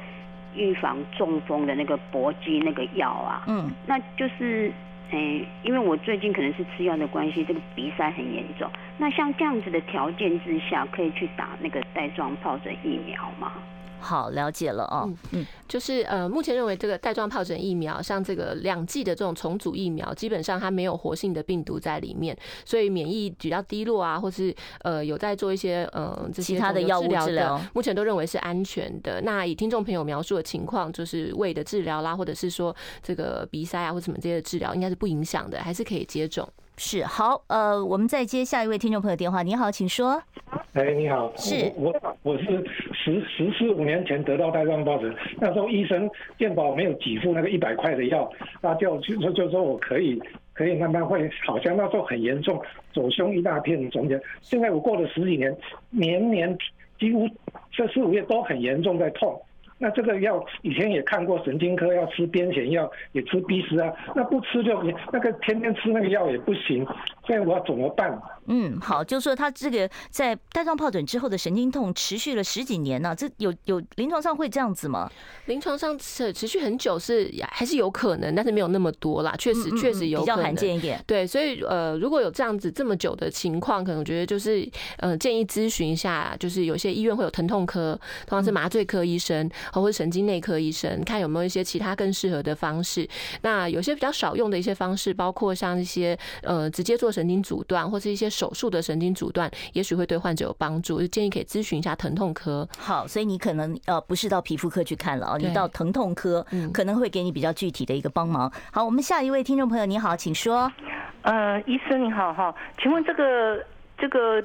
Speaker 8: 预防中风的那个搏击那个药啊，嗯，那就是。哎，因为我最近可能是吃药的关系，这个鼻塞很严重。那像这样子的条件之下，可以去打那个带状疱疹疫苗吗？
Speaker 4: 好，了解了哦。
Speaker 5: 嗯，就是呃，目前认为这个带状疱疹疫苗，像这个两剂的这种重组疫苗，基本上它没有活性的病毒在里面，所以免疫比较低落啊，或是呃有在做一些呃这些
Speaker 4: 其他的药物治疗，
Speaker 5: 目前都认为是安全的。那以听众朋友描述的情况，就是胃的治疗啦，或者是说这个鼻塞啊或什么这些的治疗，应该是不影响的，还是可以接种。
Speaker 4: 是好，呃，我们再接下一位听众朋友电话。你好，请说。
Speaker 9: 哎，你好，
Speaker 4: 是
Speaker 9: 我我是十十四五年前得到带状疱疹，那时候医生健保没有给付那个一百块的药，他就就说就说我可以可以慢慢会，好像那时候很严重，左胸一大片肿起，现在我过了十几年，年年几乎这四五月都很严重，在痛。那这个药以前也看过，神经科要吃癫痫药，也吃 B 十啊，那不吃就那个天天吃那个药也不行，所以我要怎么办？
Speaker 4: 嗯，好，就是说他这个在带状疱疹之后的神经痛持续了十几年呢、啊，这有有临床上会这样子吗？
Speaker 5: 临床上持持续很久是还是有可能，但是没有那么多啦，确实确实有可能，比较
Speaker 4: 罕见一点。
Speaker 5: 对，所以呃，如果有这样子这么久的情况，可能我觉得就是呃建议咨询一下，就是有些医院会有疼痛科，通常是麻醉科医生或者神经内科医生，看有没有一些其他更适合的方式。那有些比较少用的一些方式，包括像一些呃直接做神经阻断或是一些。手术的神经阻断，也许会对患者有帮助，就建议可以咨询一下疼痛科。
Speaker 4: 好，所以你可能呃不是到皮肤科去看了哦，你到疼痛科可能会给你比较具体的一个帮忙。好，我们下一位听众朋友，你好，请说。
Speaker 10: 呃，医生你好哈，请问这个这个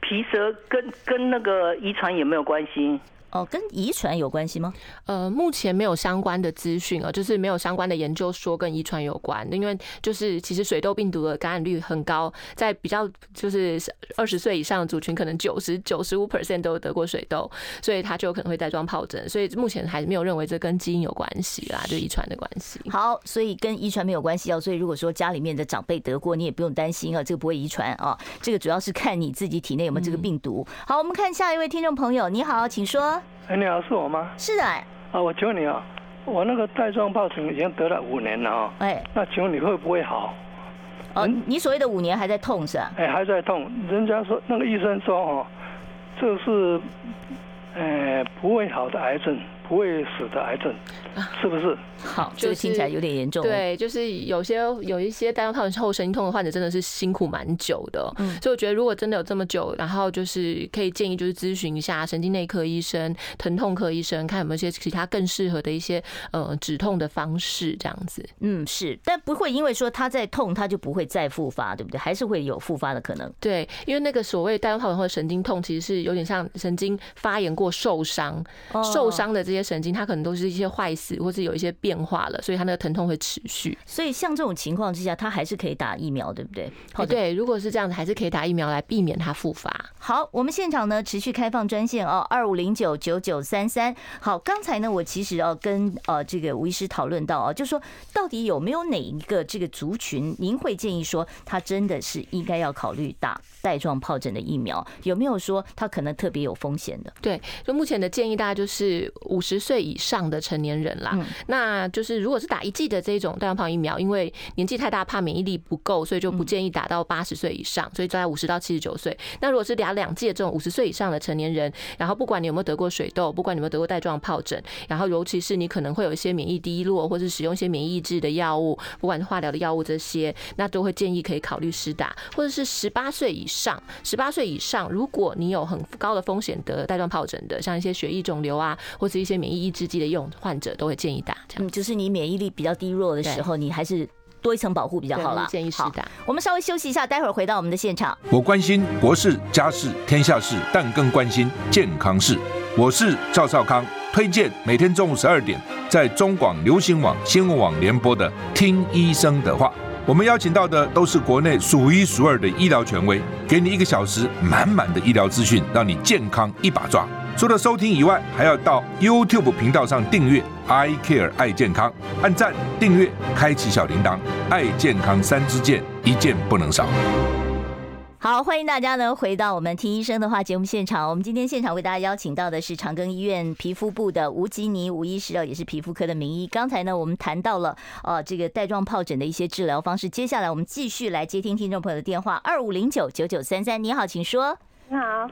Speaker 10: 皮蛇跟跟那个遗传有没有关系？
Speaker 4: 哦，跟遗传有关系吗？
Speaker 5: 呃，目前没有相关的资讯啊，就是没有相关的研究说跟遗传有关。因为就是其实水痘病毒的感染率很高，在比较就是二十岁以上的族群，可能九十九十五 percent 都有得过水痘，所以他就可能会带状疱疹。所以目前还没有认为这跟基因有关系啦，就遗传的关系。
Speaker 4: 好，所以跟遗传没有关系哦。所以如果说家里面的长辈得过，你也不用担心啊，这个不会遗传啊。这个主要是看你自己体内有没有这个病毒。好，我们看下一位听众朋友，你好，请说。
Speaker 11: 哎，你好，是我吗？
Speaker 4: 是的。
Speaker 11: 啊，我请问你啊，我那个带状疱疹已经得了五年了啊。
Speaker 4: 哎，
Speaker 11: 那请问你会不会好？
Speaker 4: 哦，你所谓的五年还在痛是吧？
Speaker 11: 哎，还在痛。人家说那个医生说哦，这是，呃，不会好的癌症。不会死的癌症，是不是？
Speaker 4: 好，这个听起来有点严重。
Speaker 5: 对，就是有些有一些带状疱疹后神经痛的患者，真的是辛苦蛮久的。嗯，所以我觉得如果真的有这么久，然后就是可以建议就是咨询一下神经内科医生、疼痛科医生，看有没有一些其他更适合的一些呃止痛的方式，这样子。
Speaker 4: 嗯，是，但不会因为说他在痛，他就不会再复发，对不对？还是会有复发的可能。
Speaker 5: 对，因为那个所谓带状疱疹后的神经痛，其实是有点像神经发炎过受伤，受伤的这些。神经它可能都是一些坏死，或是有一些变化了，所以它那个疼痛会持续。
Speaker 4: 所以像这种情况之下，它还是可以打疫苗，对不对？
Speaker 5: 好，对，如果是这样子，还是可以打疫苗来避免它复发。
Speaker 4: 好，我们现场呢持续开放专线哦，二五零九九九三三。好，刚才呢我其实要跟呃这个吴医师讨论到啊，就是说到底有没有哪一个这个族群，您会建议说他真的是应该要考虑打带状疱疹的疫苗？有没有说他可能特别有风险的？
Speaker 5: 对，就目前的建议，大家就是五十岁以上的成年人啦，嗯、那就是如果是打一剂的这种带状疱疫苗，因为年纪太大怕免疫力不够，所以就不建议打到八十岁以上，所以在五十到七十九岁。那如果是打两剂的这种五十岁以上的成年人，然后不管你有没有得过水痘，不管你有没有得过带状疱疹，然后尤其是你可能会有一些免疫低落，或是使用一些免疫抑制的药物，不管是化疗的药物这些，那都会建议可以考虑施打，或者是十八岁以上，十八岁以上，如果你有很高的风险得带状疱疹的，像一些血液肿瘤啊，或是一些免疫抑制剂的用患者都会建议打，这样。
Speaker 4: 嗯，就是你免疫力比较低弱的时候，你还是多一层保护比较好啦。
Speaker 5: 建议是打。
Speaker 4: 我们稍微休息一下，待会儿回到我们的现场。
Speaker 6: 我关心国事、家事、天下事，但更关心健康事。我是赵少康，推荐每天中午十二点在中广流行网、新闻网联播的《听医生的话》。我们邀请到的都是国内数一数二的医疗权威，给你一个小时满满的医疗资讯，让你健康一把抓。除了收听以外，还要到 YouTube 频道上订阅 I Care 爱健康，按赞、订阅、开启小铃铛，爱健康三支箭，一件不能少。
Speaker 4: 好，欢迎大家呢回到我们听医生的话节目现场。我们今天现场为大家邀请到的是长庚医院皮肤部的吴吉妮吴医师哦，也是皮肤科的名医。刚才呢，我们谈到了呃这个带状疱疹的一些治疗方式。接下来我们继续来接听听众朋友的电话，二五零九九九三三。你好，请说。
Speaker 10: 你好，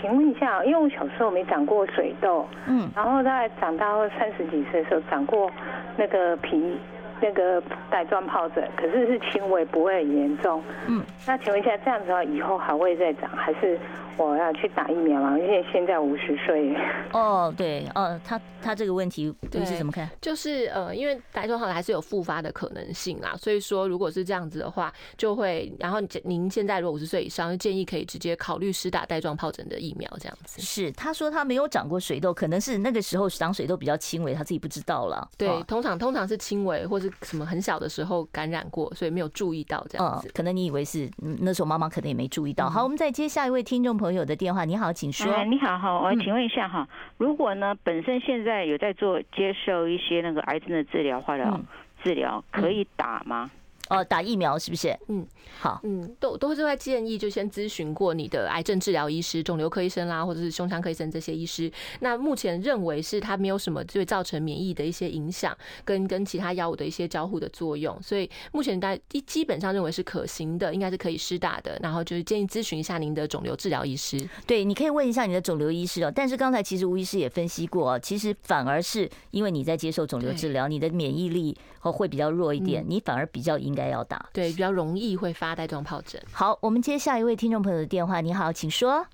Speaker 10: 请问一下，因为我小时候没长过水痘，嗯，然后大概长到三十几岁的时候长过那个皮那个带状疱疹，可是是轻微，不会很严重，嗯，那请问一下，这样子的话以后还会再长，还是我要去打疫苗了？因为现在五十岁。
Speaker 4: 哦，对，哦，他他这个问题你是怎么看？
Speaker 5: 就是呃，因为带状疱疹还是有复发的可能性啦，所以说如果是这样子的话，就会，然后您现在如果五十岁以上，就建议可以直接考虑施打带状疱疹的疫苗，这样子。
Speaker 4: 是，他说他没有长过水痘，可能是那个时候长水痘比较轻微，他自己不知道了。
Speaker 5: 对，通常通常是轻微或是什么很小的时候感染过，所以没有注意到这样子。
Speaker 4: 可能你以为是那时候妈妈可能也没注意到。好，我们再接下一位听众朋友的电话。你好，请说。
Speaker 12: 哎，你好，好，我请问一下哈，如果呢本身现在有在做接受一些那个癌症的治疗化疗治疗，可以打吗？
Speaker 4: 哦，打疫苗是不是？
Speaker 5: 嗯，
Speaker 4: 好，
Speaker 5: 嗯，都都是在建议就先咨询过你的癌症治疗医师、肿瘤科医生啦，或者是胸腔科医生这些医师。那目前认为是它没有什么会造成免疫的一些影响，跟跟其他药物的一些交互的作用，所以目前大家基基本上认为是可行的，应该是可以施打的。然后就是建议咨询一下您的肿瘤治疗医师。
Speaker 4: 对，你可以问一下你的肿瘤医师哦。但是刚才其实吴医师也分析过，其实反而是因为你在接受肿瘤治疗，你的免疫力哦会比较弱一点，你反而比较应该要打。
Speaker 5: 对。比较容易会发带状疱疹。
Speaker 4: 好，我们接下一位听众朋友的电话。你好，请说。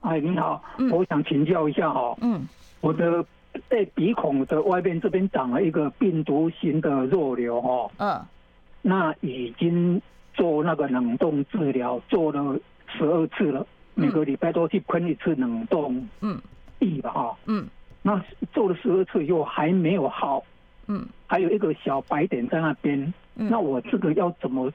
Speaker 13: 哎，你好，我想请教一下哈，嗯，我的在鼻孔的外边这边长了一个病毒型的肉瘤哈，嗯，那已经做那个冷冻治疗，做了十二次了，每个礼拜都去喷一次冷冻，嗯，液吧哈，嗯，那做了十二次又还没有好，嗯，还有一个小白点在那边。那我这个要怎么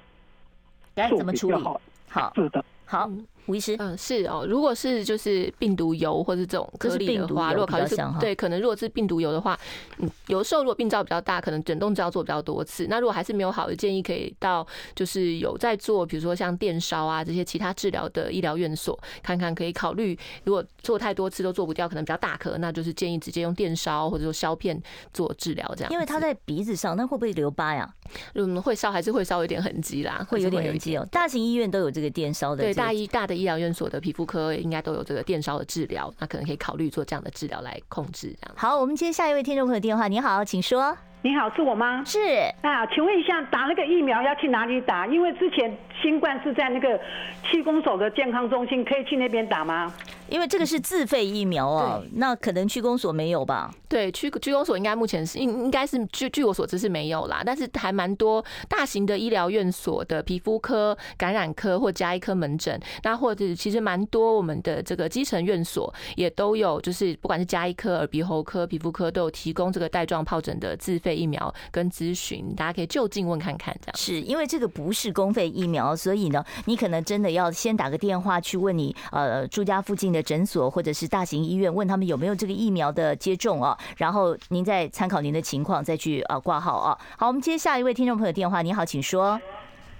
Speaker 13: 做比较好？好，是的，
Speaker 4: 好。吴医师，
Speaker 5: 嗯，是哦。如果是就是病毒疣或者这种颗粒的话，如果考虑是对，可能如果是病毒疣的话，嗯，有的时候如果病灶比较大，可能整栋就要做比较多次。那如果还是没有好的建议，可以到就是有在做，比如说像电烧啊这些其他治疗的医疗院所看看，可以考虑。如果做太多次都做不掉，可能比较大颗，那就是建议直接用电烧或者说削片做治疗这样。
Speaker 4: 因为它在鼻子上，那会不会留疤呀？
Speaker 5: 嗯，会烧还是会稍微有点痕迹啦，
Speaker 4: 会有点痕迹哦。大型医院都有这个电烧的，
Speaker 5: 对，大医大的医疗院所的皮肤科应该都有这个电烧的治疗，那可能可以考虑做这样的治疗来控制这样。
Speaker 4: 好，我们接下一位听众朋友电话。你好，请说。
Speaker 14: 你好，是我吗？
Speaker 4: 是
Speaker 14: 啊，请问一下，打那个疫苗要去哪里打？因为之前新冠是在那个区公所的健康中心，可以去那边打吗？
Speaker 4: 因为这个是自费疫苗哦，那可能区公所没有吧？
Speaker 5: 对，区区公所应该目前是应应该是据据我所知是没有啦，但是还蛮多大型的医疗院所的皮肤科、感染科或加医科门诊，那或者其实蛮多我们的这个基层院所也都有，就是不管是加医科、耳鼻喉科、皮肤科都有提供这个带状疱疹的自费。疫苗跟咨询，大家可以就近问看看，这样
Speaker 4: 是因为这个不是公费疫苗，所以呢，你可能真的要先打个电话去问你呃住家附近的诊所或者是大型医院，问他们有没有这个疫苗的接种啊，然后您再参考您的情况再去啊挂号啊。好，我们接下一位听众朋友电话，你好，请说。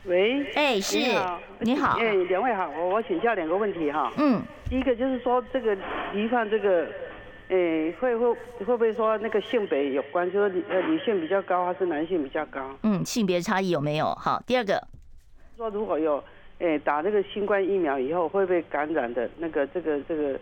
Speaker 14: 喂，
Speaker 4: 哎，是，你好，
Speaker 14: 哎，两位好，我我请教两个问题哈。
Speaker 4: 嗯，
Speaker 14: 第一个就是说这个罹患这个。哎、欸，会会会不会说那个性别有关？就是女呃女性比较高还是男性比较高？
Speaker 4: 嗯，性别差异有没有？好，第二个，
Speaker 14: 说如果有诶、欸、打那个新冠疫苗以后会不会感染的那个这个这个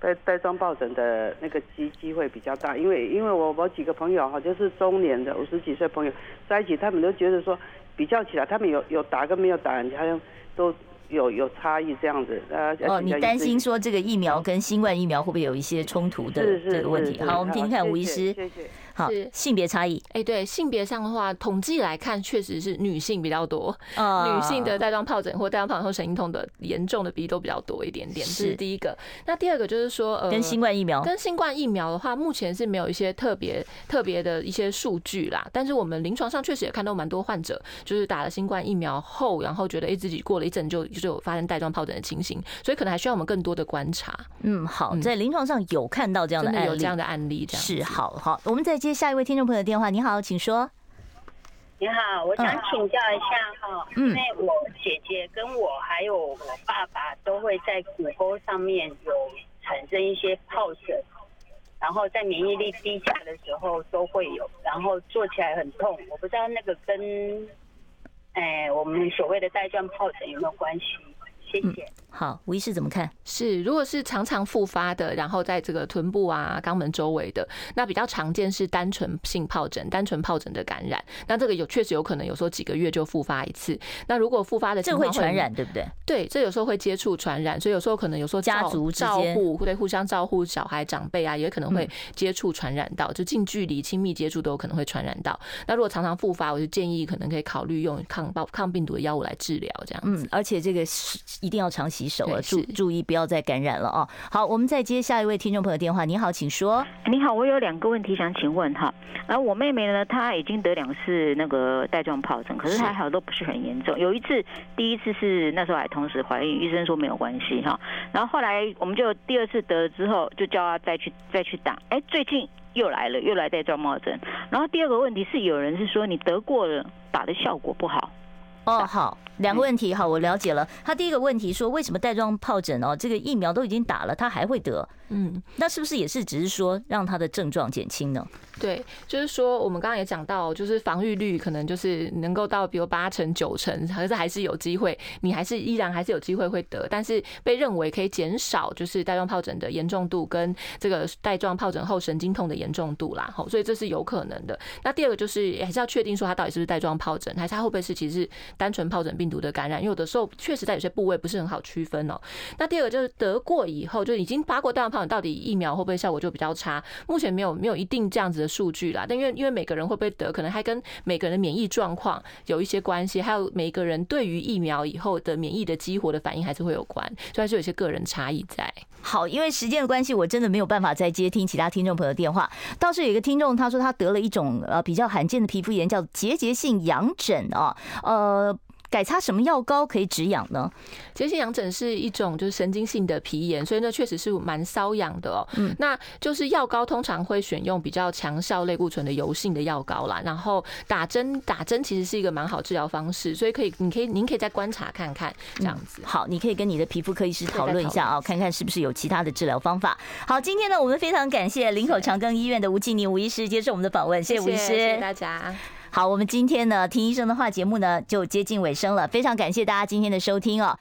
Speaker 14: 带带状疱疹的那个机机会比较大？因为因为我我几个朋友哈，就是中年的五十几岁朋友在一起，他们都觉得说比较起来，他们有有打跟没有打，好像都。有有差异这样子，呃，
Speaker 4: 哦，你担心说这个疫苗跟新冠疫苗会不会有一些冲突的这个问题？好，我们听听看吴医师。谢谢。好，性别差异。
Speaker 5: 哎，对，性别上的话，统计来看，确实是女性比较多。女性的带状疱疹或带状疱疹后神经痛的严重的比例都比较多一点点。是第一个。那第二个就是说，呃，
Speaker 4: 跟新冠疫苗，
Speaker 5: 跟新冠疫苗的话，目前是没有一些特别特别的一些数据啦。但是我们临床上确实也看到蛮多患者，就是打了新冠疫苗后，然后觉得哎自己过了一阵就就有发生带状疱疹的情形，所以可能还需要我们更多的观察。
Speaker 4: 嗯，好，在临床上有看到这样的案例，
Speaker 5: 有这样的案例，这样
Speaker 4: 是好好。我们再接下一位听众朋友。电话，你好，请说。
Speaker 15: 你好，我想请教一下哈，因为我姐姐跟我还有我爸爸都会在骨沟上面有产生一些疱疹，然后在免疫力低下的时候都会有，然后做起来很痛，我不知道那个跟，哎，我们所谓的带状疱疹有没有关系？谢谢。
Speaker 4: 好，吴医师怎么看？
Speaker 5: 是，如果是常常复发的，然后在这个臀部啊、肛门周围的，那比较常见是单纯性疱疹、单纯疱疹的感染。那这个有确实有可能，有时候几个月就复发一次。那如果复发的
Speaker 4: 这会传染，对不对？
Speaker 5: 对，这有时候会接触传染，所以有时候可能有时候
Speaker 4: 家族
Speaker 5: 照护，对，互相照护小孩长辈啊，也可能会接触传染到，就近距离亲密接触都有可能会传染到。那如果常常复发，我就建议可能可以考虑用抗暴抗病毒的药物来治疗，这样。
Speaker 4: 嗯，而且这个是一定要常洗手了，注注意不要再感染了哦。好，我们再接下一位听众朋友电话。你好，请说。
Speaker 12: 你好，我有两个问题想请问哈。然后我妹妹呢，她已经得两次那个带状疱疹，可是还好都不是很严重。有一次，第一次是那时候还同时怀孕，医生说没有关系哈。然后后来我们就第二次得了之后，就叫她再去再去打。哎，最近又来了，又来带状疱疹。然后第二个问题是，有人是说你得过了，打的效果不好。
Speaker 4: 哦，好，两个问题，好，我了解了。他第一个问题说，为什么带状疱疹哦，这个疫苗都已经打了，他还会得？嗯，那是不是也是只是说让他的症状减轻呢？
Speaker 5: 对，就是说我们刚刚也讲到，就是防御率可能就是能够到比如八成九成，可是还是有机会，你还是依然还是有机会会得，但是被认为可以减少就是带状疱疹的严重度跟这个带状疱疹后神经痛的严重度啦，吼，所以这是有可能的。那第二个就是还是要确定说他到底是不是带状疱疹，还是他会不会是其实是单纯疱疹病毒的感染，因为有的时候确实在有些部位不是很好区分哦。那第二个就是得过以后就已经发过带状疱疹，到底疫苗会不会效果就比较差？目前没有没有一定这样子的数据啦，但因为因为每个人会不会得，可能还跟每个人的免疫状况有一些关系，还有每个人对于疫苗以后的免疫的激活的反应还是会有关，所以还是有些个人差异在。
Speaker 4: 好，因为时间的关系，我真的没有办法再接听其他听众朋友的电话。倒是有一个听众他说他得了一种呃比较罕见的皮肤炎，叫结节性痒疹啊，呃。改擦什么药膏可以止痒呢？
Speaker 5: 结节性痒疹是一种就是神经性的皮炎，所以那确实是蛮瘙痒的哦。嗯，那就是药膏通常会选用比较强效类固醇的油性的药膏啦。然后打针，打针其实是一个蛮好治疗方式，所以可以，你可以，您可以再观察看看这样子。
Speaker 4: 好，你可以跟你的皮肤科医师讨论一下啊，看看是不是有其他的治疗方法。好，今天呢，我们非常感谢林口长庚医院的吴静宁吴医师接受我们的访问，谢谢吴医师，
Speaker 5: 谢谢大家。
Speaker 4: 好，我们今天呢，听医生的话节目呢就接近尾声了，非常感谢大家今天的收听哦。